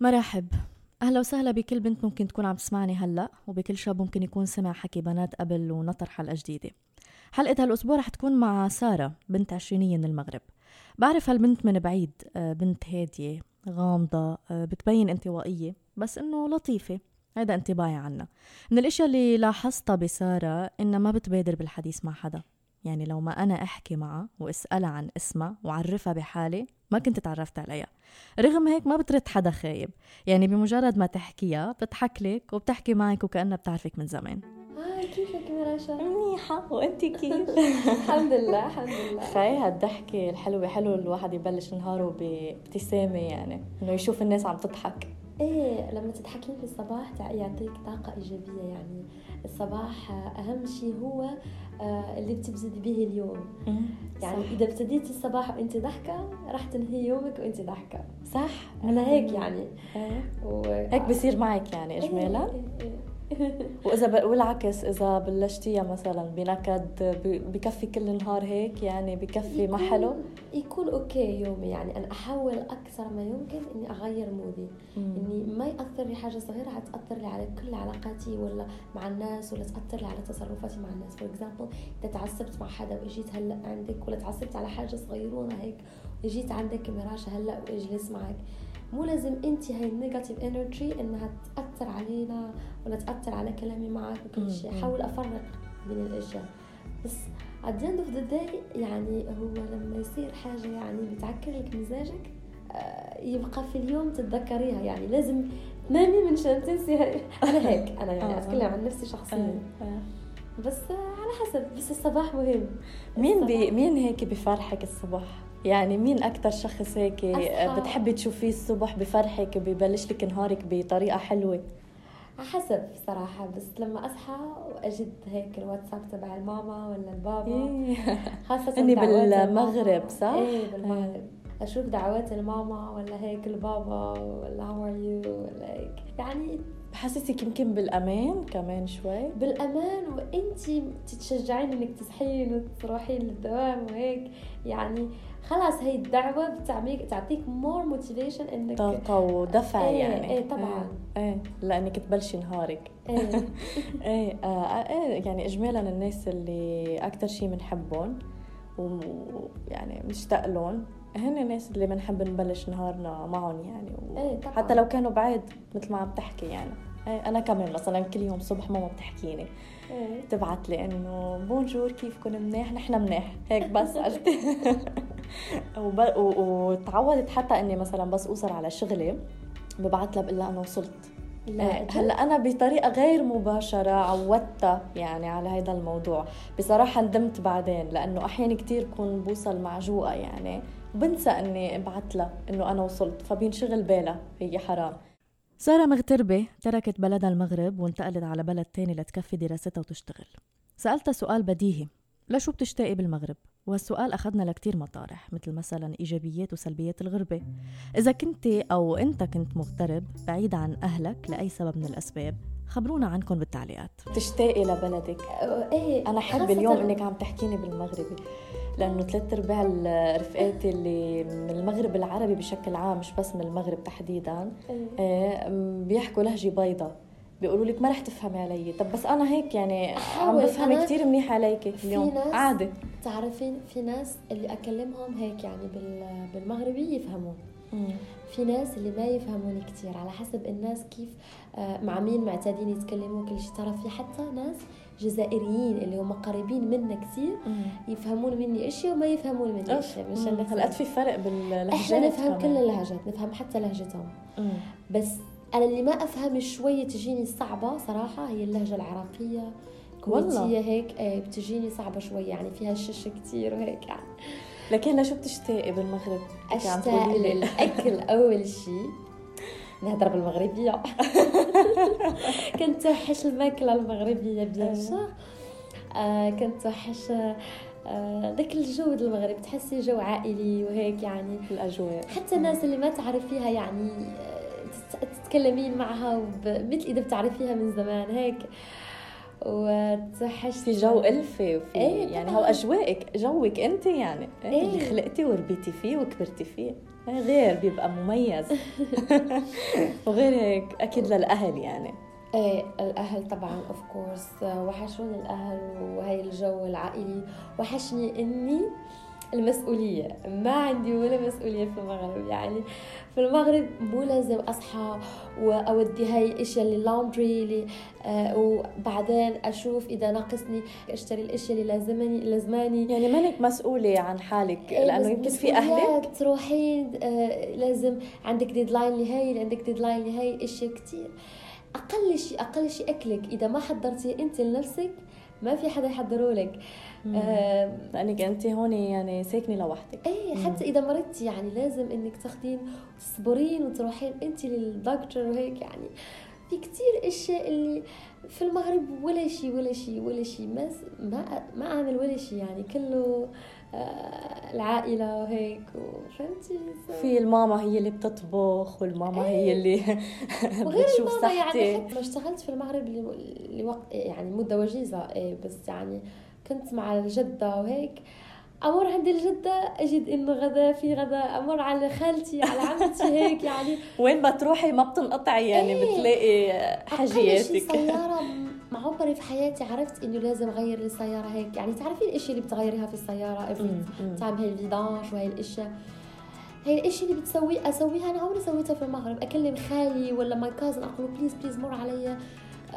مرحب. أهلا وسهلا بكل بنت ممكن تكون عم تسمعني هلا وبكل شاب ممكن يكون سمع حكي بنات قبل ونطر حلقة جديدة. حلقة هالأسبوع رح تكون مع سارة بنت عشرينية من المغرب. بعرف هالبنت من بعيد آه، بنت هادية غامضة آه، بتبين انطوائية بس إنه لطيفة. هذا انطباعي عنها. من الإشياء اللي لاحظتها بسارة إنها ما بتبادر بالحديث مع حدا. يعني لو ما أنا أحكي معها وأسألها عن اسمها وعرفها بحالي ما كنت تعرفت عليها. رغم هيك ما بترد حدا خايب. يعني بمجرد ما تحكيها بتضحك لك وبتحكي معك وكأنها بتعرفك من زمان. آه، كيفك مراشا؟ منيحة. وأنت كيف؟ الحمد لله الحمد لله. خي هالضحكة الحلوة حلو الواحد يبلش نهاره بابتسامة يعني إنه يشوف الناس عم تضحك. إيه لما تضحكين في الصباح يعطيك طاقة إيجابية يعني. الصباح أهم شيء هو آه، اللي بتبتدي به اليوم. يعني صح. إذا ابتديتي الصباح وأنت ضحكة راح تنهي يومك وأنت ضحكة. صح؟ أنا هيك يعني. إيه. هيك بصير معك يعني إيه إيه إيه. وإذا ب... والعكس إذا بلشتيها مثلا بنكد بكفي كل النهار هيك يعني بكفي ما حلو يكون okay يومي يعني أنا أحاول أكثر ما يمكن إني أغير mood ي. مم. إني ما يأثر لي حاجة صغيرة حتاثر لي على كل علاقاتي ولا مع الناس ولا تأثر لي على تصرفاتي مع الناس. for example إذا تعصبت مع حدا وإجيت هلأ عندك ولا تعصبت على حاجة صغيرونة هيك وإجيت عندك مراشة هلأ وإجلس معك. مو لازم انت هاي ال negative energy انها تأثر علينا ولا تأثر على كلامي معك وكل شيء. حاول أفرق بين الأشياء. بس at the end of the day يعني هو لما يصير حاجة يعني بتعكر لك مزاجك آه، يبقى في اليوم تتذكريها. يعني لازم تنامي من شأن تنسي أنا هيك. أنا يعني آه. أتكلم عن نفسي شخصيا. آه، بس على حسب. بس الصباح مهم. مين بي مين هيك بفرحك الصبح يعني مين أكتر شخص هيك. بتحبي تشوفيه الصبح بفرحك ببلش لك نهارك بطريقة حلوة حسب صراحة بس لما أصحى وأجد هيك الواتساب تبع الماما ولا البابا إيه. خاصة إني بالمغرب صح؟ إيه بالمغرب أشوف دعوات الماما ولا هيك البابا ولا how are you ولا هيك يعني بحسسك يمكن بالأمان كمان شوي؟ بالأمان وانت تتشجعين إنك تصحين وتروحين للدوام وهيك. يعني خلاص هي الدعوة بتعميك تعطيك more motivation إنك طاقة ودفع إيه يعني. إيه طبعا. إيه, إيه لأنك تبلشي نهارك. إيه. إيه, آه إيه يعني اجمالا الناس اللي أكثر شيء بنحبهم ويعني بنشتاق لهم هن الناس اللي بنحب نبلش نهارنا معهم يعني. و... إيه طبعا. حتى لو كانوا بعيد مثل ما عم تحكي يعني. أنا كمان مثلا كل يوم صبح ماما بتحكيني. إيه. تبعت لي إنه بونجور كيفكم منيح؟ نحن منيح. هيك بس قلت. وتعودت حتى إني مثلا بس أوصل على شغلي ببعث لها بقول لها أنا وصلت. لا هلأ أنا بطريقة غير مباشرة عودتها يعني على هذا الموضوع. بصراحة ندمت بعدين لأنه أحيانا كثير بكون بوصل معجوقة يعني بنسى إني ابعث لها إنه أنا وصلت فبينشغل بالها هي حرام. سارة مغتربة تركت بلدها المغرب وانتقلت على بلد تاني لتكفي دراستها وتشتغل. سألتها سؤال بديهي. لشو بتشتاقي بالمغرب؟ وهالسؤال أخذنا لكتير مطارح مثل مثلا إيجابيات وسلبيات الغربة. إذا كنت أو أنت كنت مغترب بعيد عن أهلك لأي سبب من الأسباب خبرونا عنكم بالتعليقات. تشتاقي لبلدك؟ إيه أنا حب اليوم إنك عم تحكيني بالمغربي. لأنه ثلاث أرباع رفقاتي اللي من المغرب العربي بشكل عام مش بس من المغرب تحديدا إيه. آه، بيحكوا لهجة بيضاء. بيقولوا لك ما رح تفهمي علي. طب بس أنا هيك يعني عم بفهم كثير منيح عليك اليوم. ناس عادي. تعرفين في ناس اللي أكلمهم هيك يعني بالمغربي يفهموا. في ناس اللي ما يفهموني كثير على حسب الناس كيف آه، مع مين معتادين يتكلموا كل شيء ترى في حتى ناس جزائريين اللي هم قريبين منا كثير يفهمون مني اشياء وما يفهمون مني اشياء مشان هلا في فرق باللهجات إحنا نفهم. كل اللهجات نفهم حتى لهجتهم. بس أنا اللي ما افهم شوية تجيني صعبة صراحة هي اللهجة العراقية كويتية هيك. إيه بتجيني صعبة شوية يعني فيها شش كثير وهيك. يعني لكن لشو بتشتاقي بالمغرب؟ أشتاق للأكل أول شيء نهضر بالمغربية. كنت توحش الماكلة المغربية بيان آه كنت توحش ذاك الجو المغرب تحسي جو عائلي وهيك يعني. الأجواء. حتى الناس اللي ما تعرفيها يعني آه، تتكلمين معها مثل إذا بتعرفيها من زمان هيك. وتوحشت في جو ألفي وفي إيه يعني هو اجوائك جوك أنت يعني. إيه اللي خلقتي وربيتي فيه وكبرتي فيه. غير بيبقى مميز. وغير هيك أكيد للأهل يعني. إيه الأهل طبعا of course وحشوني الأهل وهي الجو العائلي. وحشني إني المسؤولية. ما عندي ولا مسؤولية في المغرب يعني في المغرب مو لازم أصحى وأودي هاي الأشياء لل laundry اللي آه وبعدين أشوف إذا ناقصني أشتري الأشياء اللي لازمني لازماني. يعني مانك مسؤولة عن حالك إيه، لأنه يمكن في أهلك. تروحين آه لازم عندك deadline لهي عندك deadline لهي أشياء كتير. أقل شيء أقل شيء أكلك. إذا ما حضرتي أنت لنفسك ما في حدا يحضره لك. آه لانك انت هون يعني ساكنة لوحدك. إيه حتى إذا مرضتي يعني لازم إنك تاخذين وتصبرين وتروحين انت للدكتور وهيك يعني. في كتير أشياء اللي في المغرب ولا شيء ولا شيء ولا شيء ما ما ما أعمل ولا شيء يعني. كله العائلة وهيك فهمتي في الماما هي اللي بتطبخ والماما إيه. هي اللي بتشوف صحتي. يعني ما اشتغلت في المغرب لوقت يعني مدة وجيزة إيه بس يعني كنت مع الجدة وهيك. أمر عند الجدة أجد إنه غدا في غدا. أمر على خالتي على عمتي هيك يعني. وين ما تروحي ما بتنقطعي يعني إيه. بتلاقي حاجياتك. سيارة مع عمري في حياتي عرفت إنه لازم أغير السيارة هيك. يعني تعرفي الاشياء اللي بتغيريها في السيارة افري time هي ال vidange وهي الاشياء هي الاشياء اللي بتسوي أسويها أنا عمري سويتها في المغرب. أكلم خالي ولا my cousin أقول please please مر علي.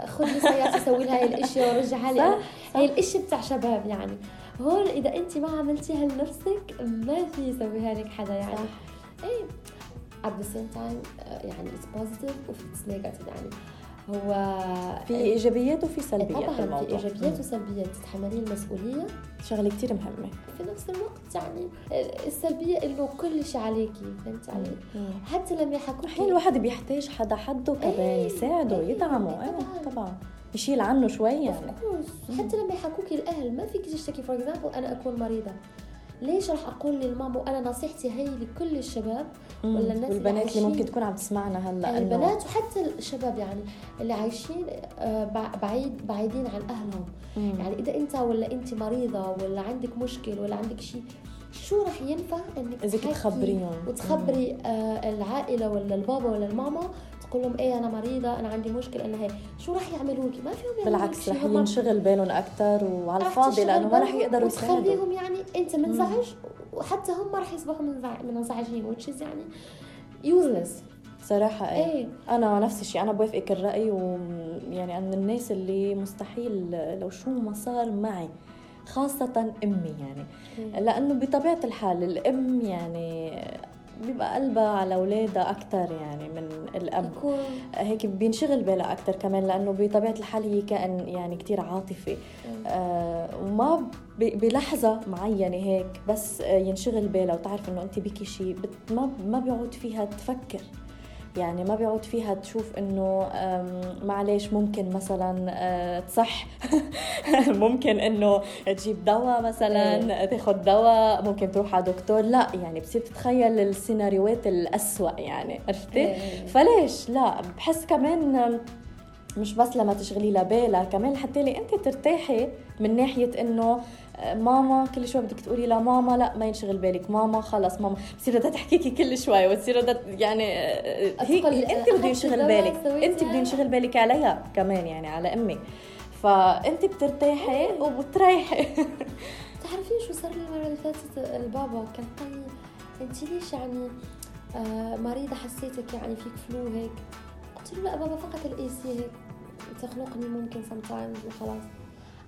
خذ لي سيارتي سوي لها هاي الاشياء ورجعها لي هي الاشياء بتاع شباب يعني. هون إذا انت ما عملتيها لنفسك ما في يسويها لك حدا يعني. صح. إيه at the same time يعني it's positive وفي it's negative يعني. هو في إيجابيات وفي سلبيات طبعا الموضوع. في ايجابيات وسلبيات. تتحملين المسؤولية. شغلة كثير مهمة. في نفس الوقت يعني السلبية إنه كل شيء عليكي فهمت علي؟ حتى لما يحكوا أحيانا الواحد بيحتاج حدا حده كمان إيه يساعده إيه يدعمه. إيه طبعا, طبعا. يشيل عنه شوي يعني. حتى لما يحكوكي الاهل ما فيك تشتكي. for example أنا أكون مريضة. ليش راح أقول للماما وأنا نصيحتي هي لكل الشباب ولا الناس والبنات اللي, ممكن تكون عم تسمعنا هلا البنات وحتى الشباب يعني اللي عايشين آه، بعيد بعيدين عن أهلهم. مم. يعني إذا أنت ولا أنت مريضة ولا عندك مشكل ولا عندك شيء شو راح ينفع إنك إذا تخبريهم؟ وتخبري آه العائلة ولا البابا ولا الماما تقول لهم إيه أنا مريضة أنا عندي مشكلة أنا هيك. شو راح يعملوا لك ما فيهم بالعكس رح ينشغل بالهم أكثر وعلى الفاضي لأنه ما رح يقدروا يساعدوا يعني أنت منزعج وحتى هم راح يصبحوا منزعجين which يعني يوزلس صراحة إيه, إيه. أنا نفس الشيء أنا بوافقك الرأي ويعني أنا من الناس اللي مستحيل لو شو ما صار معي خاصة أمي يعني. إيه. لأنه بطبيعة الحال الأم يعني بيبقى قلبها على اولادها أكثر يعني من الأب. هيك بينشغل بالها أكثر كمان لأنه بطبيعة الحال هي كائن يعني كثير عاطفي آه وما بلحظة معينة هيك بس ينشغل بالها وتعرف إنه أنت بكي شيء ما ما بيعود فيها تفكر. يعني ما بيعود فيها تشوف إنه معلش ممكن مثلا آه، تصح ممكن إنه تجيب دواء مثلا إيه. تاخذ دواء ممكن تروح على دكتور لا يعني بتصير تتخيل السيناريوهات الأسوأ يعني عرفتي إيه. فليش لا بحس كمان مش بس لما تشغلي لها بالها كمان حتى لي أنت ترتاحي من ناحية إنه ماما كل شوي بدك تقولي لا ماما لا ما ينشغل بالك. ماما خلص ماما. بتصير بدها تحكيكي كل شوي وتصير بدها يعني هي أنت بده ينشغل بالك. أنت بده ينشغل بالك عليها كمان يعني على أمي. فأنت بترتاحي وبتريحي. بتعرفين شو صار لي المرة اللي فاتت؟ البابا كان قال لي أنت ليش يعني آه مريضة حسيتك يعني فيك flu هيك؟ قلت له لا بابا فقط ال AC هيك تخنقني ممكن sometimes وخلاص.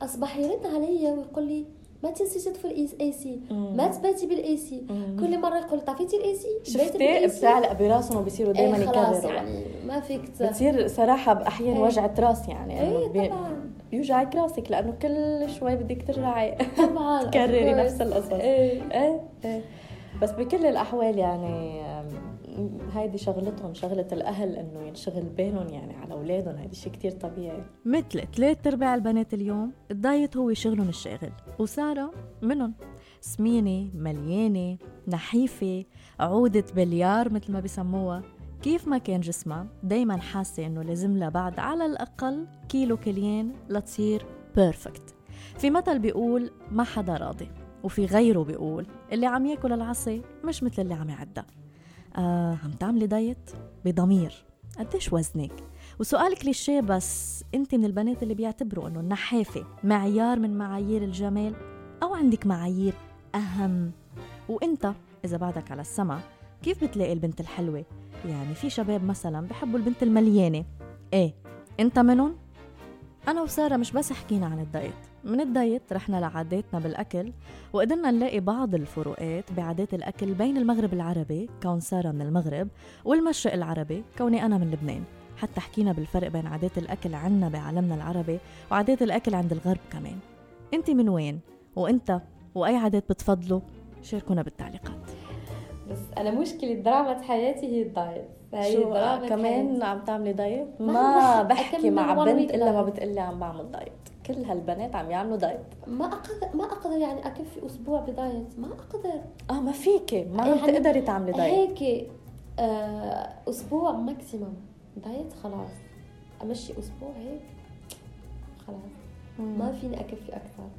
أصبح يرد علي ويقول لي ما تنسي تطفي ال AC ما تباتي بال AC كل مرة يقول طفيتي ال AC شفتي؟ بتعلق براسهم وبيصيروا دائما إيه يكرروا. يعني ما فيك بتصير صراحة أحيانا إيه. وجعة راس يعني إيه بي... طبعا. بيوجعك راسك لأنه كل شوي بدك ترجعي. طبعا تكرري نفس القصص. إيه. إيه. إيه. بس بكل الأحوال يعني هيدي شغلتهم شغلة الأهل إنه ينشغل بالهم يعني على أولادهم هيدي شيء كتير طبيعي. مثل ثلاث أرباع البنات اليوم ال diet هو شغلهم الشاغل وسارة منهم. سمينة مليانة نحيفة عودة بليار مثل ما بسموها. كيف ما كان جسمها دايما حاسة إنه لازم لها بعد على الأقل كيلو كليين لتصير perfect في مثل بيقول ما حدا راضي وفي غيره بيقول اللي عم ياكل العصي مش مثل اللي عم يعدها آه عم تعملي دايت بضمير. قديش وزنك؟ وسؤال كليشيه بس انت من البنات اللي بيعتبروا إنه النحافة معيار من معايير الجمال أو عندك معايير أهم؟ وإنت إذا بعدك على السمع كيف بتلاقي البنت الحلوة؟ يعني في شباب مثلا بحبوا البنت المليانة. إيه إنت منهم؟ أنا وسارة مش بس حكينا عن ال diet. من ال diet رحنا لعاداتنا بالأكل وقدرنا نلاقي بعض الفروقات بعادات الأكل بين المغرب العربي كون سارة من المغرب والمشرق العربي كوني أنا من لبنان. حتى حكينا بالفرق بين عادات الأكل عنا بعالمنا العربي وعادات الأكل عند الغرب كمان. أنت من وين؟ وأنت؟ وأي عادات بتفضلوا؟ شاركونا بالتعليقات. بس أنا مشكلة دراما حياتي هي ال diet. شو كمان عم تعملي diet؟ ما بحكي مع بنت إلا ما بتقلي عم بعمل diet. كل هالبنات عم يعملوا diet. ما أقدر ما أقدر يعني أكفي أسبوع ب diet. ما أقدر. آه ما فيكي. ما يعني تقدري تعملي diet. هيك آه أسبوع maximum diet خلاص. أمشي أسبوع هيك. خلاص. مم. ما فيني أكفي أكثر.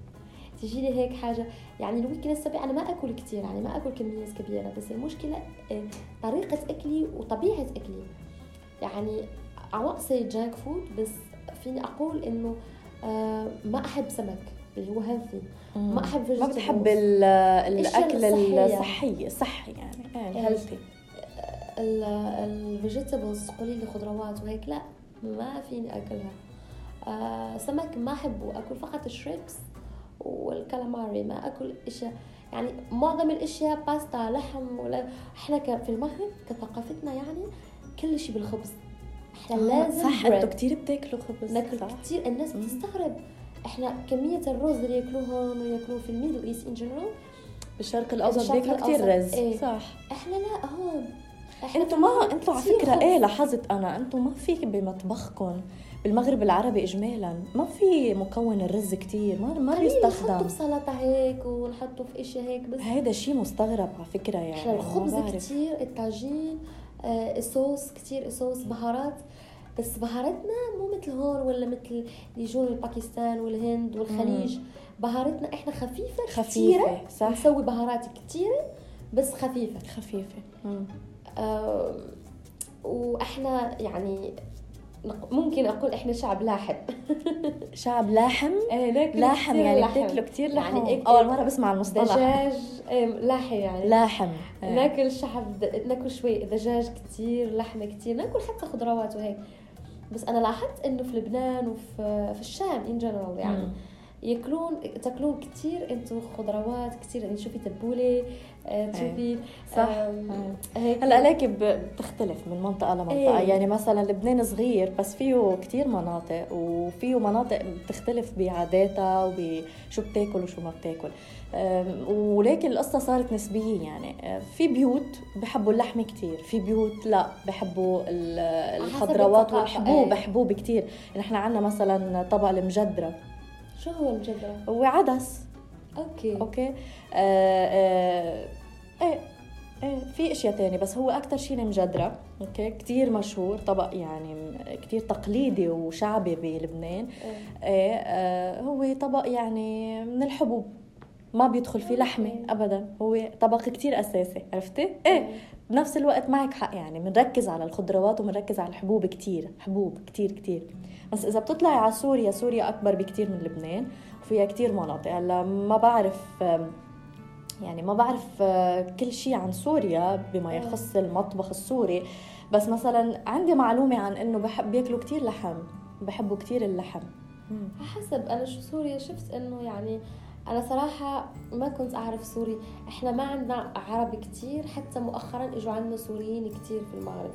تجي لي هيك حاجة. يعني ال weekend السبع أنا ما أكل كثير يعني ما أكل كميات كبيرة بس المشكلة آه، طريقة أكلي وطبيعة أكلي. يعني I won't say junk food بس فيني أقول إنه ما أحب سمك اللي هو healthy ما أحب ما بتحب الأكل الصحي صحي يعني. healthy ال vegetables قولي لي خضروات وهيك لا ما فيني أكلها. آه سمك ما أحبه أكل فقط ال shrimps وال calamari ما أكل إشياء. يعني معظم الإشياء باستا لحم ولا إحنا في المغرب كثقافتنا يعني كل شيء بالخبز. إحنا آه لازم صح أنتوا كثير بتاكلوا خبز ناكل كثير الناس بتستغرب. إحنا كمية الرز اللي ياكلوه وياكلوه في ال Middle East in general بالشرق الأوسط بياكلوا كثير رز. إيه. صح. إحنا لا هون أنتوا ما أنتوا على فكرة إيه لاحظت أنا أنتوا ما في بمطبخكم بالمغرب العربي اجمالا ما في مكون الرز كتير ما ما بيستخدم. نحطه بسلطه هيك ونحطه في اشياء هيك بس. هذا شيء مستغرب على فكرة يعني إحنا الخبز كتير الطاجين آه الصوص كتير صوص بهارات. بس بهارتنا مو مثل هون ولا مثل يجون الباكستان والهند والخليج. مم. بهارتنا إحنا خفيفة خفيفة صح. نسوي بهارات كتيرة بس خفيفة. خفيفة. آه وإحنا يعني ممكن أقول إحنا شعب لاحم. شعب لاحم؟ إيه لاحم يعني بتاكلوا كثير لحم يعني أول مرة بسمع المصطلح دجاج إيه لاحم يعني. لاحم. إيه. ناكل شعب ناكل شوي دجاج كثير لحمه كثير ناكل حتى خضروات وهيك. بس أنا لاحظت إنه في لبنان وفي في الشام ان جنرال يعني. مم. ياكلون تاكلون كثير أنتم خضروات كثير يعني شوفي تبولة آه، تشوفي صح. هيك. هلأ عليك بتختلف من منطقة لمنطقة. إيه. يعني مثلا لبنان صغير بس فيه كثير مناطق وفيه مناطق بتختلف بعاداتها وبشو بتاكل وشو ما بتاكل. ولكن القصة صارت نسبية يعني. آه، في بيوت بحبوا اللحمة كثير في بيوت لأ بحبوا الخضروات والحبوب إيه. حبوب كثير نحن عندنا مثلا طبق المجدرة. شو هو المجدرة؟ هو عدس. Okay. Okay؟ آه آه إيه إيه في أشياء تانية بس هو أكثر شيء المجدرة. Okay؟ كثير مشهور طبق يعني كثير تقليدي وشعبي بلبنان. إيه, إيه آه هو طبق يعني من الحبوب ما بيدخل فيه لحمة ابدا. هو طبق كتير أساسي عرفتي؟ إيه, إيه. بنفس الوقت معك حق يعني بنركز على الخضروات وبنركز على الحبوب كتير حبوب كتير كتير. بس إذا بتطلعي على سوريا سوريا أكبر بكتير من لبنان وفيها كتير مناطق. هلأ ما بعرف يعني ما بعرف كل شيء عن سوريا بما يخص المطبخ السوري. بس مثلا عندي معلومة عن إنه بحب بياكلوا كتير لحم بحبوا كتير اللحم. حسب أنا شو سوريا شفت إنه يعني أنا صراحة ما كنت أعرف سوري. إحنا ما عندنا عرب كتير حتى مؤخرا إجوا عندنا سوريين كتير في المغرب.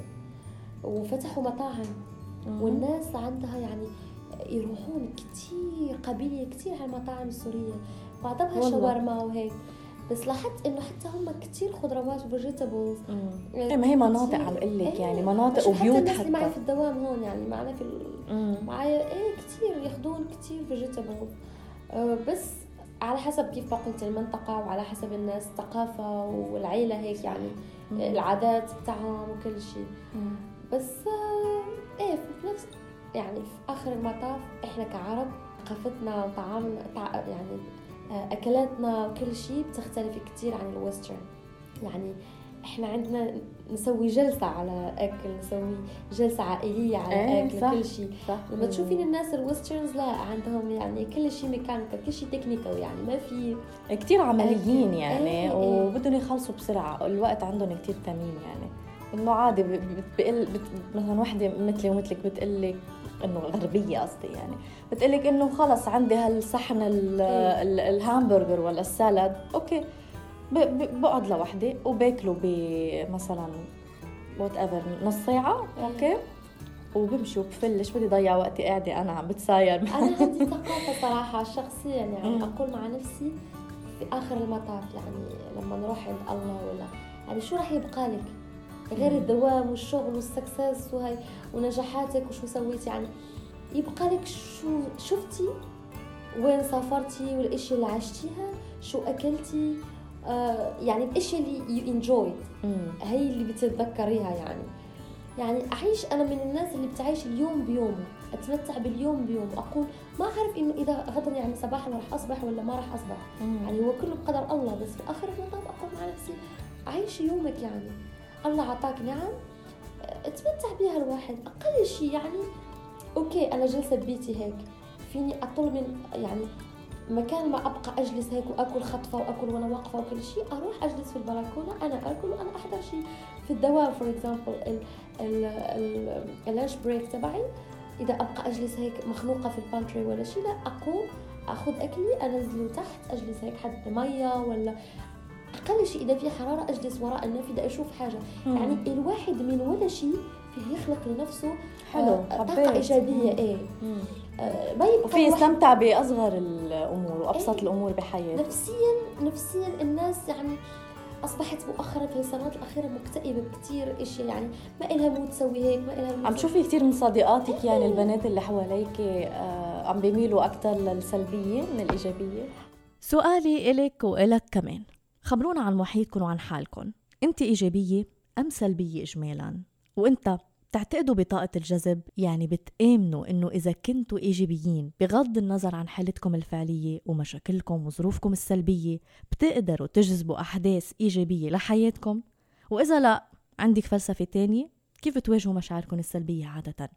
وفتحوا مطاعم. والناس عندها يعني يروحون كتير قبيلة كتير على المطاعم السورية. بعضها شاورما وهيك. بس لاحظت إنه حتى هم كثير خضروات و vegetables إيه ما هي مناطق عم بقول لك يعني مناطق وبيوت حتى, حتى معي في الدوام هون يعني معنا في معايا إيه كثير ياخذون كثير vegetables أه بس على حسب كيف ما قلت المنطقة وعلى حسب الناس الثقافة والعيلة هيك يعني مم. العادات بتاعهم وكل شيء بس آه، إيه في نفس يعني في آخر المطاف إحنا كعرب ثقافتنا وطعامنا يعني آه، أكلاتنا وكل شيء بتختلف كثير عن ال western يعني إحنا عندنا نسوي جلسة على أكل نسوي جلسة عائلية على إيه أكل صح كل شيء لما تشوفين الناس ال westerns لا عندهم يعني كل شيء mechanical كل شيء technical يعني ما في كتير عمليين. يعني إيه، إيه. وبدهم يخلصوا بسرعة الوقت عندهم كتير ثمين يعني إنه عادي ب- ب- بقل بت مثلا وحدة مثلي ومثلك بتقلك إنه غربية قصدي يعني بتقلك إنه خلص عندي هالصحن ال- إيه. ال- الهامبرجر ولا ال salad okay بقعد لوحدي وباكله بمثلا whatever نص ساعة okay؟ وبمشي وبفل ش بدي ضيع وقتي قاعدة أنا عم بتساير. أنا عندي ثقافة صراحة شخصيا يعني مم. أقول مع نفسي في آخر المطاف يعني لما نروح عند الله ولا يعني شو راح يبقى لك؟ غير. الدوام والشغل وال success وهي ونجاحاتك وشو سويتي يعني يبقى لك شو شفتي؟ وين سافرتي؟ والاشياء اللي عشتيها؟ شو أكلتي؟ يعني الاشياء اللي يو انجوي مم. هي اللي بتتذكريها يعني. يعني أعيش أنا من الناس اللي بتعيش اليوم بيومه أتمتع باليوم بيوم أقول ما أعرف إنه إذا غدا يعني صباحا راح أصبح ولا ما راح أصبح. يعني هو كله بقدر الله بس في آخر المطاف أقول مع نفسي عيش يومك يعني. الله عطاك نعم. أتمتع بها الواحد. أقل شيء يعني okay أنا جلسة ببيتي هيك. فيني أطل من يعني مكان ما أبقى أجلس هيك وأكل خطفة وأكل وأنا واقفة وكل شيء أروح أجلس في البلكونة أنا أكل وأنا أحضر شيء في الدوام for example ال lunch break تبعي إذا أبقى أجلس هيك مخنوقة في ال pantry ولا شيء لا أقوم أخذ أكلي أنزله تحت أجلس هيك حد مية ولا أقل شيء إذا في حرارة أجلس وراء النافذة أشوف حاجة. يعني الواحد من ولا شيء فيه يخلق لنفسه حلو آه، طاقة إيجابية إيه. مم. ما يبقى وفي الواحد- يستمتع بأصغر الأمور وأبسط إيه. الأمور بحياته نفسيا نفسيا الناس يعني أصبحت مؤخرا في السنوات الأخيرة مكتئبة بكثير اشياء يعني ما إلها مود تسوي هيك ما إلها مود عم تشوفي كثير من صديقاتك يعني البنات اللي حواليك آه، عم بيميلوا أكثر للسلبية من الإيجابية؟ سؤالي إلك وإلك كمان. خبرونا عن محيطكم وعن حالكم أنت إيجابية أم سلبية اجمالا؟ وإنت بتعتقدوا بطاقة الجذب؟ يعني بتآمنوا إنه إذا كنتوا إيجابيين بغض النظر عن حالتكم الفعلية ومشاكلكم وظروفكم السلبية بتقدروا تجذبوا أحداث إيجابية لحياتكم؟ وإذا لا عندك فلسفة تانية؟ كيف تواجهوا مشاعركم السلبية عادة؟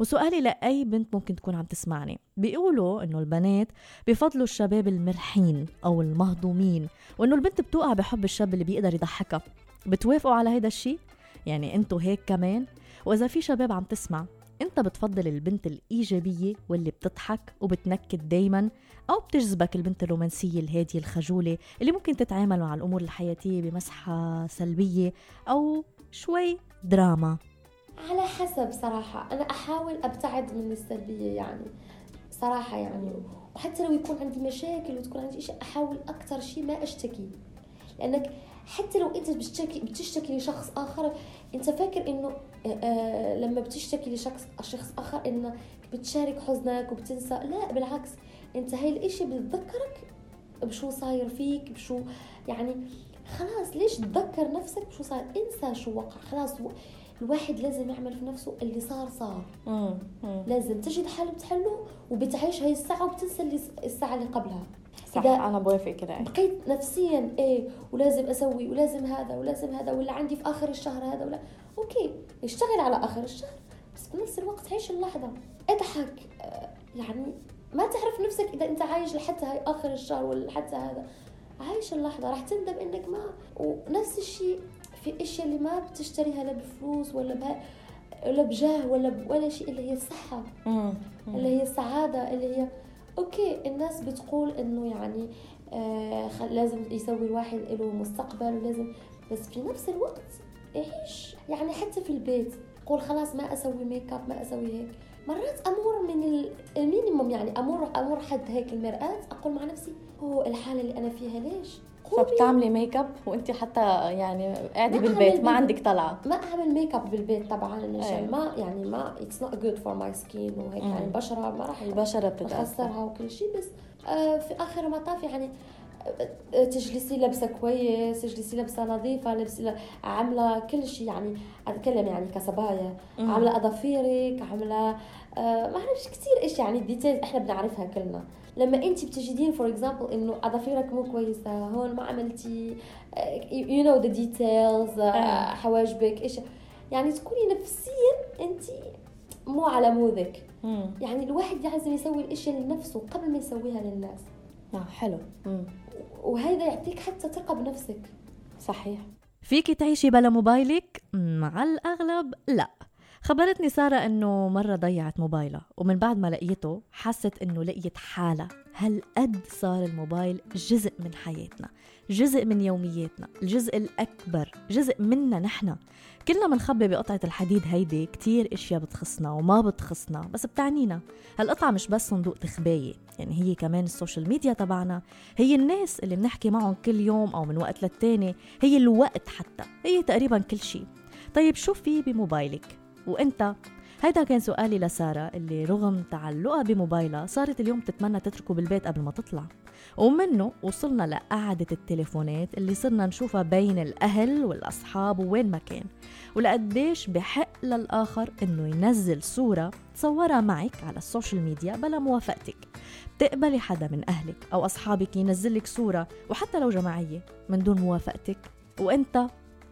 وسؤالي لأي بنت ممكن تكون عم تسمعني. بيقولوا إنه البنات بفضلوا الشباب المرحين أو المهضومين وإنه البنت بتوقع بحب الشاب اللي بيقدر يضحكها. بتوافقوا على هيدا الشيء؟ يعني أنتوا هيك كمان؟ وإذا في شباب عم تسمع أنت بتفضل البنت الإيجابية واللي بتضحك وبتنكد دايما أو بتجذبك البنت الرومانسية الهادية الخجولة اللي ممكن تتعامل مع الأمور الحياتية بمسحة سلبية أو شوي دراما. على حسب صراحة أنا أحاول أبتعد من السلبية يعني صراحة يعني وحتى لو يكون عندي مشاكل وتكون عندي شيء أحاول أكثر شيء ما أشتكي لأنك حتى لو أنت بتشتكي بتشتكي لشخص آخر أنت فاكر إنه آه، آه، لما بتشتكي لشخص شخص آخر إنه بتشارك حزنك وبتنسى؟ لا بالعكس. أنت هاي الإشي بتذكرك بشو صاير فيك بشو يعني خلاص ليش تذكر نفسك بشو صاير؟ انسى شو وقع. خلاص الواحد لازم يعمل في نفسه اللي صار صار. لازم تجد حل بتحله وبتعيش هاي الساعة وبتنسى اللي الساعة اللي قبلها. صح أنا بوافق كده. بقيت نفسيا إيه ولازم أسوي ولازم هذا ولازم هذا ولا عندي في آخر الشهر هذا ولا أوكي اشتغل على آخر الشهر بس بنفس الوقت عيش اللحظة. اضحك آه، يعني ما تعرف نفسك إذا أنت عايش لحتى هاي آخر الشهر ولا لحتى هذا. عايش اللحظة راح تندم إنك ما ونفس الشيء في أشياء اللي ما بتشتريها لا بفلوس ولا بها ولا بجاه ولا ب- ولا شيء اللي هي الصحة. اللي هي السعادة اللي هي okay الناس بتقول إنه يعني آه لازم يسوي الواحد له مستقبل ولازم بس في نفس الوقت يعيش يعني حتى في البيت قول خلاص ما أسوي ميك اب ما أسوي هيك. مرات أمر من ال- minimum يعني أمر أمر حد هيك المرآة أقول مع نفسي oh الحالة اللي أنا فيها ليش؟ قومي فبتعملي ميك اب وانت حتى يعني قاعدة بالبيت ما عندك طلعة. ما أعمل ميك اب بالبيت طبعا. عشان ما يعني ما it's not good for my skin وهيك. يعني البشرة ما راح البشرة بتتأثر. بخسرها وكل شيء بس آه في آخر المطاف يعني تجلسي لابسة كويس تجلسي لابسة نظيفة لابسة عاملة كل شيء يعني أتكلم يعني كصبايا. عاملة أظافيرك عاملة آه ما أعرفش كثير إيش يعني ال details إحنا بنعرفها كلنا. لما انت بتجدين for example إنه أظافيرك مو كويسة هون ما عملتي you know the details حواجبك إيش يعني تكوني نفسيا انت مو على مودك. يعني الواحد لازم يسوي الإشياء لنفسه قبل ما يسويها للناس. آه حلو. مم. وهذا يعطيك حتى ثقة بنفسك. صحيح. فيكي تعيشي بلا موبايلك؟ مع الأغلب لا. خبرتني سارة إنه مرة ضيعت موبايلها ومن بعد ما لقيته حست إنه لقيت حالها. هالقد صار الموبايل جزء من حياتنا جزء من يومياتنا الجزء الأكبر جزء منا نحن. كلنا منخبي بقطعة الحديد هيدي كتير إشياء بتخصنا وما بتخصنا بس بتعنينا. هالقطعة مش بس صندوق تخباية يعني هي كمان ال social media تبعنا. هي الناس اللي بنحكي معهم كل يوم أو من وقت للتاني هي الوقت حتى هي تقريبا كل شيء طيب شو في بموبايلك؟ وإنت هيدا كان سؤالي لسارة اللي رغم تعلقها بموبايلها صارت اليوم تتمنى تتركه بالبيت قبل ما تطلع. ومنه وصلنا لقعدة التليفونات اللي صرنا نشوفها بين الأهل والأصحاب ووين ما كان. ولقديش بحق للآخر إنه ينزل صورة تصورها معك على ال social media بلا موافقتك. بتقبلي حدا من أهلك أو أصحابك ينزل لك صورة وحتى لو جماعية من دون موافقتك. وإنت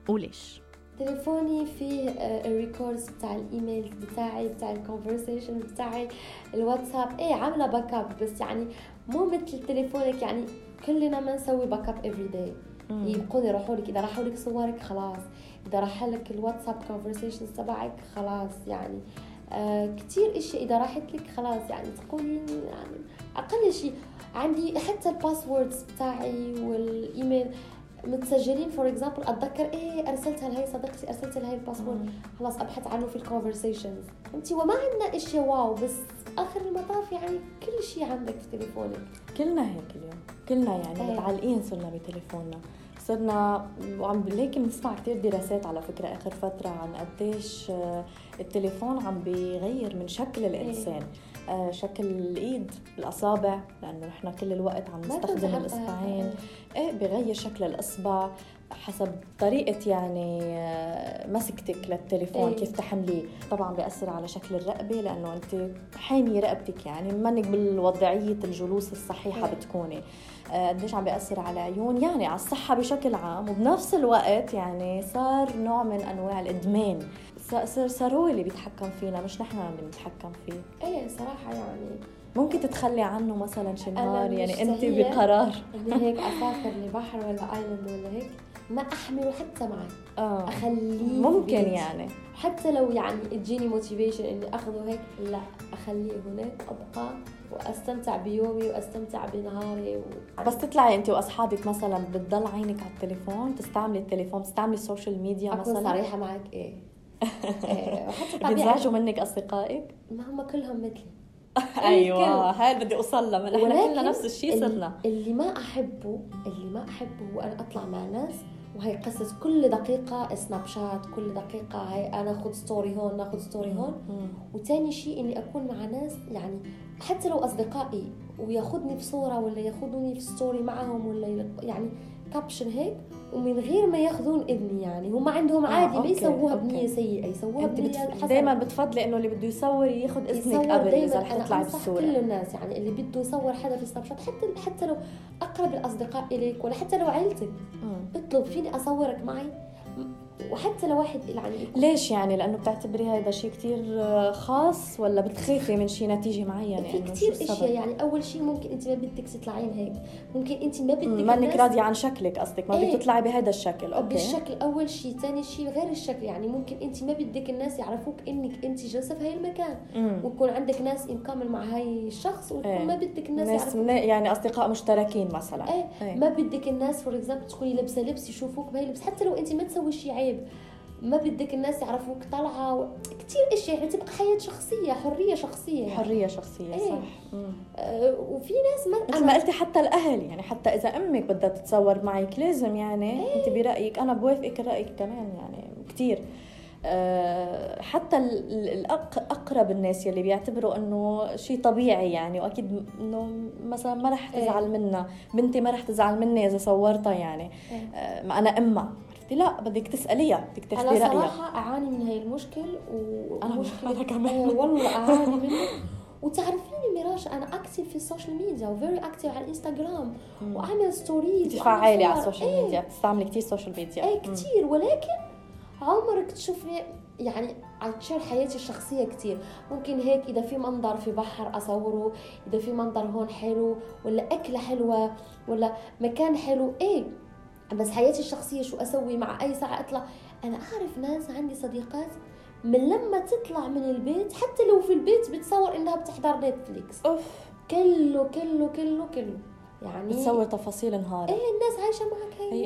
وليش؟ تليفوني فيه ال records بتاع الايميل بتاعي بتاع ال conversation بتاعي الواتساب. إيه عاملة backup بس يعني مو مثل تليفونك. يعني كلنا ما نسوي backup every day يبقون يروحوا لك إذا راحوا لك صورك خلاص. إذا راح لك الواتساب conversations تبعك خلاص يعني. آه كثير اشياء إذا راحت لك خلاص يعني تقولين يعني أقل شيء عندي حتى ال passwords بتاعي والإيميل. متسجلين for example أتذكر إيه ارسلتها لهي صديقتي أرسلت لهي ال password. خلاص أبحث عنه في ال conversations فهمتي؟ وما عندنا اشياء wow بس آخر المطاف يعني كل شيء عندك في تليفونك. كلنا هيك اليوم. كلنا يعني إيه. متعلقين صرنا بتليفوننا. صرنا وعم ليك بنسمع كثير دراسات على فكرة آخر فترة عن قديش آه، التليفون عم بيغير من شكل الإنسان. إيه. آه، شكل الإيد الأصابع لأنه نحن كل الوقت عم نستخدم الإصبعين. إيه بغير شكل الإصبع حسب طريقة يعني آه، مسكتك للتليفون إيه؟ كيف تحمليه. طبعا بيأثر على شكل الرقبة لأنه أنت حامية رقبتك يعني. منك بالوضعية الجلوس الصحيحة إيه؟ بتكوني. آه، قديش عم بيأثر على العيون. يعني على الصحة بشكل عام. وبنفس الوقت يعني صار نوع من أنواع الإدمان. صار صار هو اللي بيتحكم فينا مش نحن اللي بنتحكم فيه. إيه صراحة يعني. ممكن تتخلي عنه مثلا شي نهار يعني انت بقرار. إني هيك أسافر لبحر ولا island ولا هيك. ما احمله حتى معي. آه. أخليه ممكن يعني. حتى لو يعني تجيني motivation إني أخذه هيك لا أخليه هناك أبقى وأستمتع بيومي وأستمتع بنهاري و... بس تطلعي انت وأصحابك مثلا بتضل عينك على التليفون؟ تستعملي التليفون تستعملي السوشيال ميديا مثلا؟ صريحة معك إيه. إيه، بيزعجوا منك أصدقائك؟ ما هم كلهم مثلي. أيوه هاي بدي أوصل لها. نحن كلنا نفس الشيء صرنا. اللي ما أحبه اللي ما أحبه هو أنا أطلع مع ناس وهي قصة كل دقيقة Snapchat كل دقيقة هاي أنا أخذ story هون ناخذ story هون. وتاني شيء إني أكون مع ناس يعني حتى لو أصدقائي وياخذني في صورة ولا ياخذوني في story معهم ولا يعني caption هيك ومن غير ما ياخذون اذني يعني. هم عندهم آه، عادي آه ما يسووها بنية سيئة يسووها بنية بت... دائما بتفضلي إنه اللي بده يصور ياخذ اذنك قبل إذا رح تطلع بالصورة كل الناس يعني اللي بده يصور حدا في سناب شات حتى حتى لو أقرب الأصدقاء إليك ولا حتى لو عيلتك. اطلب فيني أصورك معي؟ وحتى لو واحد يعني ليش يعني؟ لأنه بتعتبري هذا شيء كثير خاص ولا بتخافي من شيء نتيجة معينة؟ في كثير أشياء يعني أول شيء ممكن أنت ما بدك تطلعين هيك. ممكن أنت ما بدك ما إنك راضية عن شكلك قصدك ما بدك إيه. تطلعي بهذا الشكل okay. بالشكل أول شيء ثاني شيء غير الشكل. يعني ممكن أنت ما بدك الناس يعرفوك إنك أنت جالسة في هاي المكان. ويكون عندك ناس انكمل مع هاي الشخص ويكون إيه. ما بدك الناس ناس يعني أصدقاء مشتركين مثلا. إيه, إيه. ما بدك الناس for example تكوني لابسة لبس يشوفوك بهي لبس حتى لو أنت ما تسوي شيء عيب ما بدك الناس يعرفوك طالعه و... كثير أشياء يعني تبقى حياة شخصية حرية شخصية يعني. حرية شخصية إيه. صح آه وفي ناس ما مثل ما قلتي حتى الأهل يعني حتى إذا أمك بدها تتصور معك لازم يعني إيه. أنت برأيك أنا بوافقك رأيك كمان يعني كثير آه، حتى الاقرب الناس يلي بيعتبروا إنه شيء طبيعي يعني وأكيد إنه مثلا ما رح تزعل إيه. منا بنتي ما رح تزعل مني إذا صورتها يعني إيه. آه، أنا أمها عرفتي لا بدك تسأليها بدك تاخذي رأيها. أنا صراحة أعاني من هاي المشكل وأنا أنا كمان. والله أعاني منه. وتعرفيني ميراش أنا active في ال social media و very active على الانستغرام واعمل stories فعالة على ال social media بتستعملي كثير social media إيه كثير ولكن عمرك تشوفي يعني عشان حياتي الشخصية كتير. ممكن هيك إذا في منظر في بحر أصوره إذا في منظر هون حلو ولا أكلة حلوة ولا مكان حلو. إيه بس حياتي الشخصية شو أسوي مع أي ساعة أطلع؟ أنا أعرف ناس عندي صديقات من لما تطلع من البيت حتى لو في البيت بتصور إنها بتحضر نتفليكس أوف. كله كله كله كله. يعني بتصور تفاصيل نهار إيه الناس عايشة معك هي.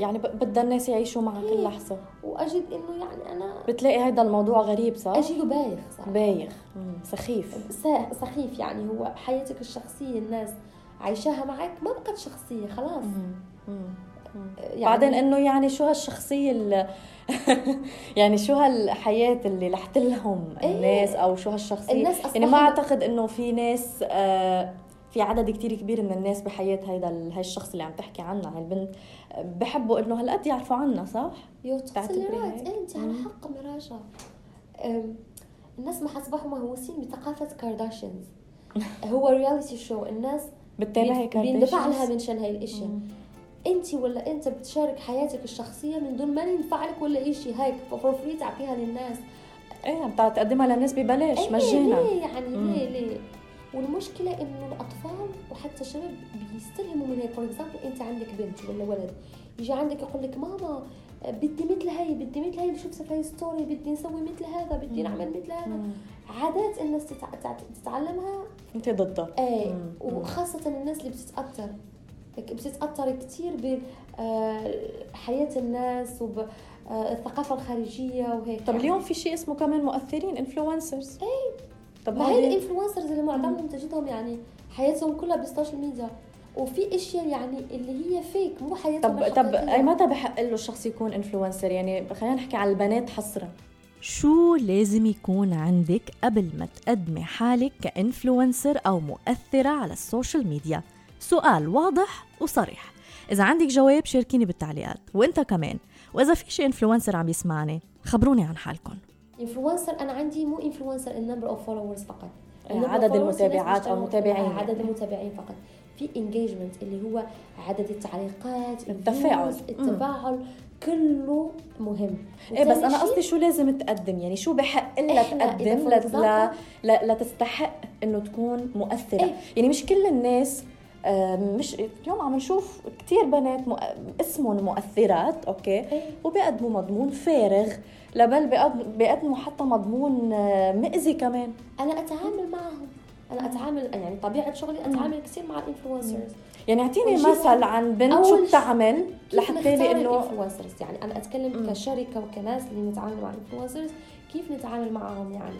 يعني بدها الناس يعيشوا معك كل لحظه وأجد إنه يعني أنا بتلاقي هذا الموضوع غريب صح؟ أجده بايخ صح؟ بايخ. سخيف. سخيف يعني هو حياتك الشخصية الناس عايشاها معك ما بقت شخصية خلاص. يعني بعدين إنه يعني شو هالشخصية يعني شو هالحياة اللي لحت لهم إيه؟ الناس أو شو هالشخصية؟ الناس يعني ما أعتقد إنه في ناس آه في عدد كتير كبير من الناس بحياة هيدا هاي الشخص اللي عم تحكي عنه هاي البنت. بحبوا إنه هالقد يعرفوا عنها صح؟ you ايه انت على حق مراشا الناس ما اصبحوا مهووسين بثقافة Kardashians هو reality show الناس بتتابعي Kardashians بيندفع لها منشان هاي الاشياء انت ولا أنت بتشارك حياتك الشخصية من دون ما ينفع لك ولا شيء. هيك for free تعطيها للناس. إيه بتقدمها للناس ببلاش إيه مجانا. ليه؟ يعني ليه؟ ليه؟ والمشكلة إنه الأطفال وحتى الشباب بيستلهموا من هيك. for example أنت عندك بنت ولا ولد يجي عندك يقول لك ماما بدي مثل هي بدي مثل هي اللي شفتها في هاي story بدي نسوي مثل هذا بدي نعمل مثل هذا. عادات الناس تتعلمها. انت ضدها إيه وخاصة الناس اللي بتتأثر. بتتاثر كثير بحياه الناس وبالثقافه الخارجية وهيك. طب. اليوم في شيء اسمه كمان مؤثرين influencers إيه طب ما هي ال influencers اللي معظمهم تجدهم يعني حياتهم كلها بال social media وفي أشياء يعني اللي هي فيك مو حياتهم طب طب اي متى بحق له الشخص يكون influencer يعني خلينا نحكي على البنات حصرا. شو لازم يكون عندك قبل ما تقدمي حالك ك influencer أو مؤثرة على ال social media؟ سؤال واضح وصريح. إذا عندك جواب شاركيني بالتعليقات وإنت كمان. وإذا في شي influencer عم يسمعنا خبروني عن حالكم influencer أنا عندي مو influencer ال number of followers فقط. عدد المتابعات أو المتابعين عدد المتابعين فقط. في engagement اللي هو عدد التعليقات التفاعل. التفاعل كله مهم. إيه بس أنا قصدي شو لازم تقدم؟ يعني شو بحق لها تقدم؟ لا لا لا تستحق إنه تكون مؤثرة. إيه؟ يعني مش كل الناس مش اليوم عم نشوف كثير بنات اسمهم مؤثرات okay؟ إيه؟ وبيقدموا مضمون فارغ لبل بيقدموا حتى مضمون آه، مؤذي كمان. أنا أتعامل معهم. أنا أتعامل يعني طبيعة شغلي أتعامل كثير مع ال influencers يعني اعطيني مثل عن بنت شو بتعمل لحتى لي إنه ال influencers يعني أنا أتكلم مم. كشركة وكناس اللي نتعامل مع ال influencers كيف نتعامل معهم يعني؟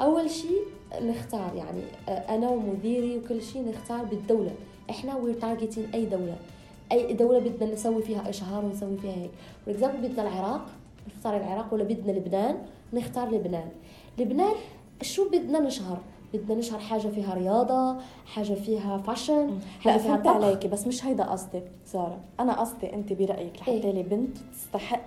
أول شيء نختار يعني آه، أنا ومديري وكل شيء نختار بالدولة. إحنا we're targeting أي دولة. أي دولة بدنا نسوي فيها اشهار ونسوي فيها هيك. for example بدنا العراق. نختار العراق ولا بدنا لبنان؟ نختار لبنان. لبنان شو بدنا نشهر بدنا نشهر حاجة فيها رياضة حاجة فيها fashion لا فهمت عليكي بس مش هيدا قصدي سارة. أنا قصدي أنت برأيك لحتى إيه؟ لي بنت تستحق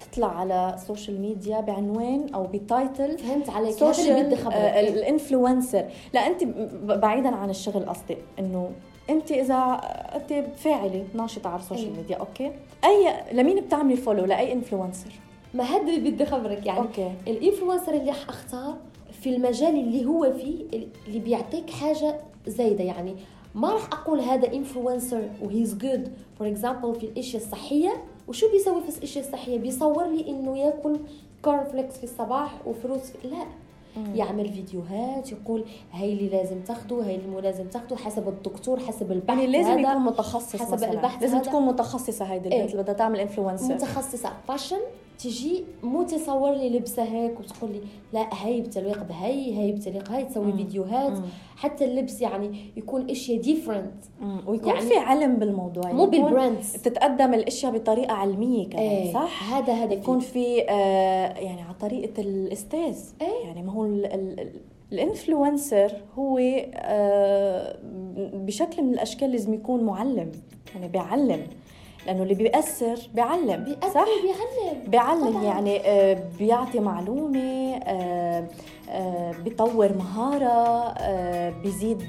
تطلع على ال social media بعنوان أو ب title فهمت عليك. social بدي خبرك آه ال influencer. لا أنت بعيدا عن الشغل قصدي إنه انت اذا انت فاعلة ناشطة على ال social أيه. media okay؟ أي لمين بتعملي follow لأي influencer ما هذا اللي بدي خبرك يعني okay. ال influencer اللي أختار في المجال اللي هو فيه اللي بيعطيك حاجة زايدة يعني ما راح أقول هذا influencer و he's good for example في الإشياء الصحية. وشو بيسوي في الإشياء الصحية؟ بيصور لي إنه ياكل corn flakes في الصباح و fruits لا. مم. يعمل فيديوهات يقول هاي اللي لازم تاخده هاي اللي مو لازم تاخده حسب الدكتور حسب البحث يعني لازم يكون متخصص حسب مثلاً. البحث لازم هذا. تكون متخصصة هاي البنت إيه؟ اللي بدها تعمل influencer متخصصة fashion تجي مو تصور لي لبسة هيك وتقول لي لا هاي بتليق بهي هاي بتليق هاي تسوي مم. فيديوهات مم. حتى اللبس يعني يكون إشياء different. ويكون يعني- في علم بالموضوع مو يكون بال brands بتتقدم الإشياء بطريقة علمية كمان إيه صح هذا هذا يكون في آه يعني على طريقة الأستاذ إيه. يعني ما هو ال- ال- ال- ال influencer هو آه بشكل من الأشكال لازم يكون معلم يعني بيعلم لأنه اللي بيأثر بيعلم بيأثر صح؟ بيعلم بيعلم طبعاً. يعني آه، بيعطي معلومة آه، آه، بيطور مهارة آه، بيزيد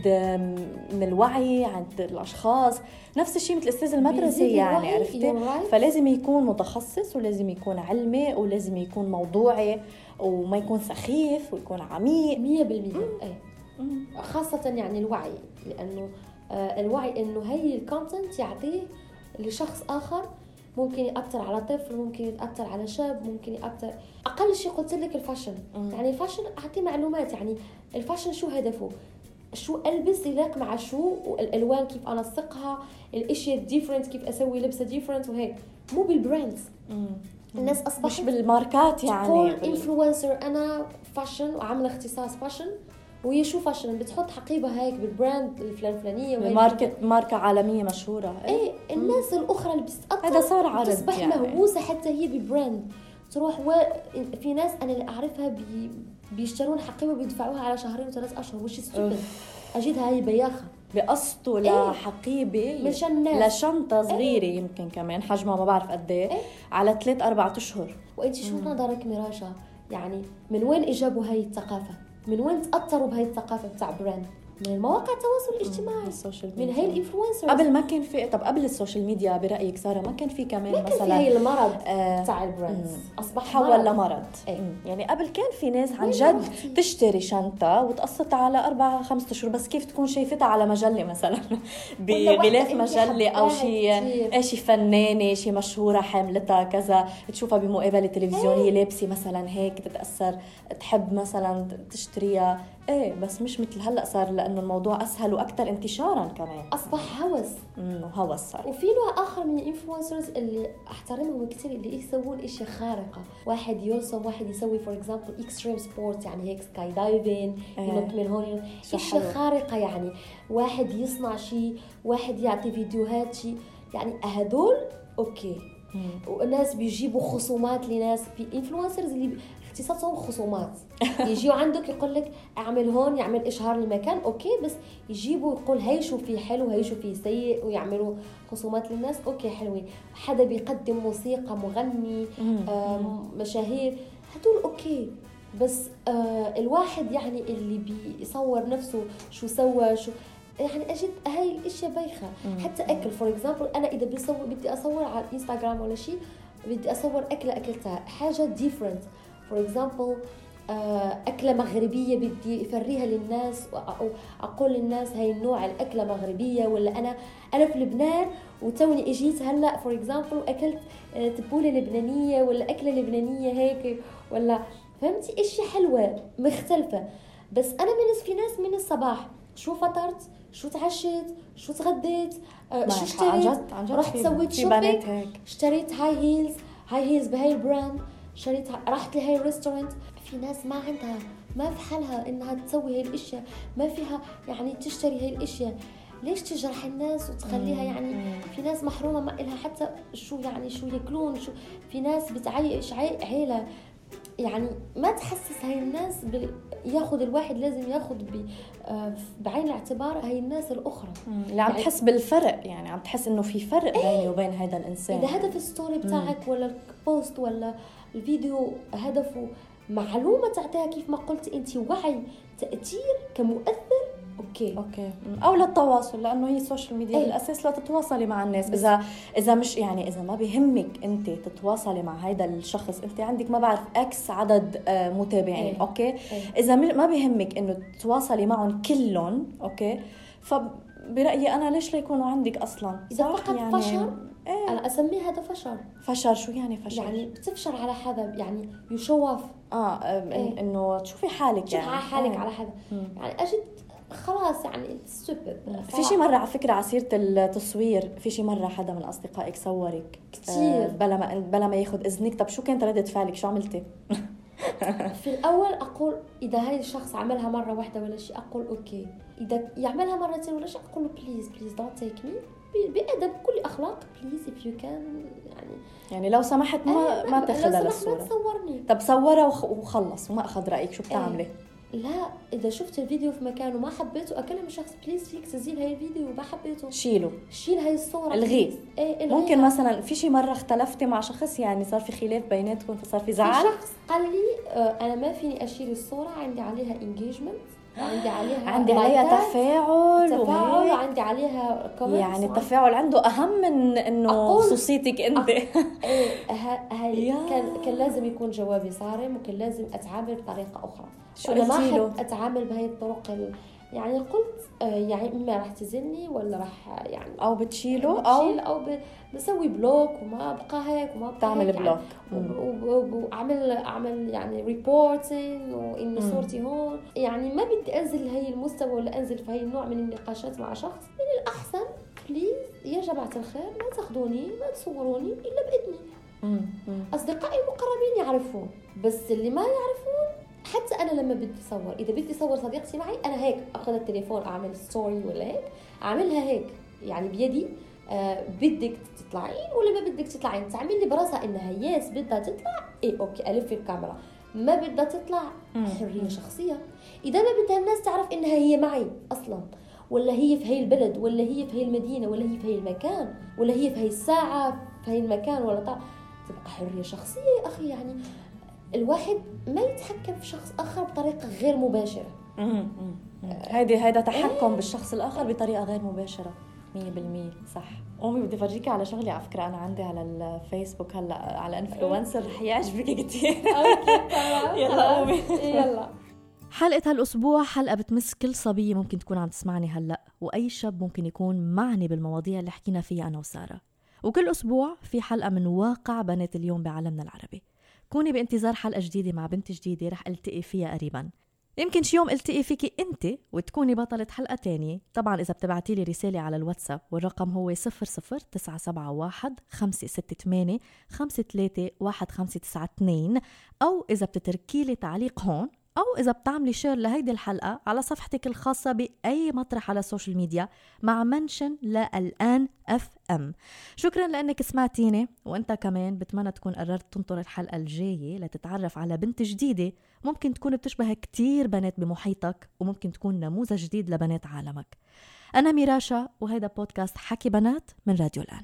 من الوعي عند الأشخاص. نفس الشيء مثل الأستاذ المدرسي بيزيد يعني عرفتي. فلازم يكون متخصص ولازم يكون علمي ولازم يكون موضوعي وما يكون سخيف ويكون عميق. مية بالمية. إيه. خاصة يعني الوعي لأنه آه، الوعي إنه هي ال content يعطيه لشخص آخر ممكن يأثر على طفل ممكن يأثر على شاب ممكن يأثر. أقل شيء قلت لك ال fashion. يعني ال fashion أعطيه معلومات يعني الفاشن شو هدفه؟ شو ألبس يلاق مع شو؟ والألوان كيف أنسقها؟ الاشياء different كيف أسوي لبسة different وهيك. مو بال brands الناس مش أصبحت بالماركات يعني. تقول influencer أنا fashion وعاملة اختصاص fashion. وهي شو fashion بتحط حقيبة هيك بال brand الفلان الفلانيه. ماركة ماركة عالمية مشهورة. إيه. الناس الأخرى اللي بتتاثر هذا صار عرض تصبح يعني. مهووسه حتى هي بال brand تروح و... في ناس أنا اللي أعرفها بي... بيشترون حقيبة بيدفعوها على شهرين وثلاث أشهر which stupid أجدها هي بايخة بقسطوا إيه. لحقيبة مشان الناس لشنطة صغيرة يمكن كمان حجمها ما بعرف قد إيه. إيه. على ثلاث أربع أشهر. وانت شو نظرك ميراشا؟ يعني من وين إجابوا هاي الثقافة؟ من وين تأثروا بهاي الثقافة بتاع brand من المواقع التواصل الاجتماعي ال social من ميديا. هاي ال influencers. قبل ما كان في طب قبل ال social media برأيك سارة ما كان في كمان ما كان في مثلا هاي المرض آه، بتاع ال brands. أصبح مرض. لمرض. إيه. يعني قبل كان في ناس عن جد؟ تشتري شنطة وتقسطها على أربع خمسة أشهر بس كيف تكون شايفتها على مجلة مثلا؟ بغلاف أو حباها شيء. شي فنانة شي مشهورة حاملتها كذا تشوفها بمقابلة تلفزيونية لابسة مثلا هيك تتأثر تحب مثلا تشتريها. إيه بس مش مثل هلأ صار لأنه الموضوع أسهل وأكثر انتشارا كمان. أصبح هوس. انه هوس صار. وفي نوع آخر من ال influencers اللي احترمهم كثير اللي يسوون إشياء خارقة. واحد يرسم واحد يسوي for example extreme sport يعني هيك skydiving. ينط من هون إشياء. خارقة يعني. واحد يصنع شيء واحد يعطي فيديوهات شيء. يعني هدول okay. وناس بيجيبوا خصومات لناس. في influencers اللي اختصاصهم خصومات. يجيوا عندك يقول لك اعمل هون يعمل اشهار لمكان okay بس يجيبوا يقول هي شو في حلو هي شو في سيء ويعملوا خصومات للناس okay حلوين. حدا بيقدم موسيقى مغني مشاهير هدول okay بس آه الواحد يعني اللي بيصور نفسه شو سوى شو يعني أجد هاي الاشياء بايخة. حتى اكل for example أنا اذا بصور بدي اصور على الانستغرام ولا شيء بدي اصور اكلة اكلتها. حاجة different for example أكلة مغربية بدي أورّيها للناس أو أقول للناس هاي النوع الأكلة مغربية ولا أنا أنا في لبنان وتوني إجيت هلأ for example وأكلت آه، تبولة لبنانية ولا أكلة لبنانية هيك ولا فهمتي؟ اشياء حلوة مختلفة. بس أنا من في ناس من الصباح شو فطرت؟ شو تعشيت؟ شو تغديت؟ آه، شو اشتريت؟ رحت سويت shopping اشتريت هاي heels هاي heels بهاي ال brand. اشتريت ها- رحت لهاي ال restaurant في ناس ما عندها ما في حالها إنها تسوي هاي الأشياء ما فيها يعني تشتري هاي الأشياء. ليش تجرح الناس وتخليها مم. يعني؟ مم. في ناس محرومة ما إلها حتى شو يعني شو ياكلون شو في ناس بتعيش عي- عيلة. يعني ما تحسس هاي الناس بال... ياخذ الواحد لازم ياخذ ب... آه، بعين الاعتبار هاي الناس الأخرى. اللي عم يعني- تحس بالفرق يعني عم تحس إنه في فرق بيني وبين هذا الإنسان. إذا هدف ال story بتاعك ولا ال post ولا الفيديو هدفه معلومة تعطيها كيف ما قلت أنت وعي تأثير كمؤثر. okay. okay. أو للتواصل لأنه هي ال social media إيه. بالاساس لتتواصلي مع الناس. بس- إذا إذا مش يعني إذا ما بهمك أنت تتواصلي مع هذا الشخص أنت عندك ما بعرف X عدد آه، متابعين. إيه. okay. إيه. إذا ما بهمك إنه تتواصلي معهم كلهم okay. فبرايي أنا ليش ليكونوا عندك أصلا؟ إذا صح؟ فقط فشر، إيه. أنا اسميه هذا فشر فشر شو يعني فشر يعني بتفشر على حدا يعني يشوف آه إيه. إنه تشوفي حالك يعني. على حالك إيه. على حدا مم. يعني أجد خلاص يعني stupid في شي مرة على فكرة على سيره التصوير في شي مرة حدا من أصدقائك صورك كثير آه، بلا ما بلا ما ياخذ إذنك. طب شو كانت ردة فعلك؟ شو عملتي؟ في الأول أقول إذا هاي الشخص عملها مرة واحدة ولا شيء أقول okay. إذا يعملها مرتين ولا شيء أقول له please please don't take me بأدب بكل أخلاق please if you can يعني يعني لو سمحت ما إيه، ما لو تاخذها سمحت للصوره ما تصورني طب صورها وخ- وخلص وما أخذ رأيك شو إيه. بتعملي؟ لا إذا شفت الفيديو في مكان وما حبيته أكلم الشخص please فيك تزيل هاي الفيديو وما حبيته شيله شيل هاي الصورة الغيه. إيه الغيها. ممكن مثلا في شي مرة اختلفتي مع شخص يعني صار في خلاف بيناتكم فصار في في زعل شخص قال لي آه، أنا ما فيني أشيل الصورة عندي عليها engagement عندي عليها عندي عليها تفاعل تفاعل وعندي عليها comments يعني التفاعل عنده أهم من إنه خصوصيتك أنت. إيه ه- هاي. كان كان لازم يكون جوابي صارم وكان لازم أتعامل بطريقة أخرى. شو وأنا ما؟ أحب أتعامل بهاي الطرق ال... يعني قلت آه، يعني إما راح تزني ولا راح يعني أو بتشيله أو بشيل أو. بسوي block وما أبقى هيك وما أبقى تعمل هيك block يعني و- و- وأعمل أعمل يعني reporting وانه. صورتي هون يعني ما بدي أنزل هي المستوى ولا أنزل في هي النوع من النقاشات مع شخص من الأحسن please يا جماعة الخير ما تاخذوني ما تصوروني إلا بإذني. أصدقائي المقربين يعرفون بس اللي ما يعرفون حتى أنا لما بدي اصور إذا بدي اصور صديقتي معي أنا هيك أخذ التليفون أعمل story ولا هيك أعملها هيك. يعني بيدي آه بدك تطلعين ولا ما بدك تطلعين تعمل لي براسها إنها yes بدها تطلع إيه okay ألف الكاميرا. ما بدها تطلع. حرية شخصية. إذا ما بدها الناس تعرف إنها هي معي أصلا ولا هي في هي البلد ولا هي في هي المدينة ولا هي في هي المكان ولا هي في هي الساعة في هي المكان ولا طع... تبقى حرية شخصية يا أخي يعني الواحد ما يتحكم في شخص آخر بطريقة غير مباشرة. هيدي هيدا تحكم بالشخص الآخر بطريقة غير مباشرة. 100% صح. أمي بدي أفرجيكي على شغله على فكرة. أنا عندي على الفيسبوك هلأ على influencer رح يعجبك كثير okay تمام يلا خلاص. قومي. يلا. حلقة هالأسبوع حلقة بتمس كل صبية ممكن تكون عم تسمعني هلأ وأي شاب ممكن يكون معني بالمواضيع اللي حكينا فيها أنا وسارة. وكل أسبوع في حلقة من واقع بنات اليوم بعالمنا العربي. كوني بانتظار حلقة جديدة مع بنت جديدة رح ألتقي فيها قريبا. يمكن شي يوم ألتقي فيكي أنت وتكوني بطلة حلقة تانية. طبعا إذا بتبعتي لي رسالة على الواتساب والرقم هو 00971 568 531592 أو إذا بتتركي لي تعليق هون أو إذا بتعملي share لهيدي الحلقة على صفحتك الخاصة بأي مطرح على ال social media مع mention للآن FM شكرا لأنك سمعتيني وأنت كمان بتمنى تكون قررت تنطر الحلقة الجاية لتتعرف على بنت جديدة. ممكن تكون بتشبه كتير بنات بمحيطك وممكن تكون نموذج جديد لبنات عالمك. أنا ميراشا وهيدا بودكاست حكي بنات من راديو الآن.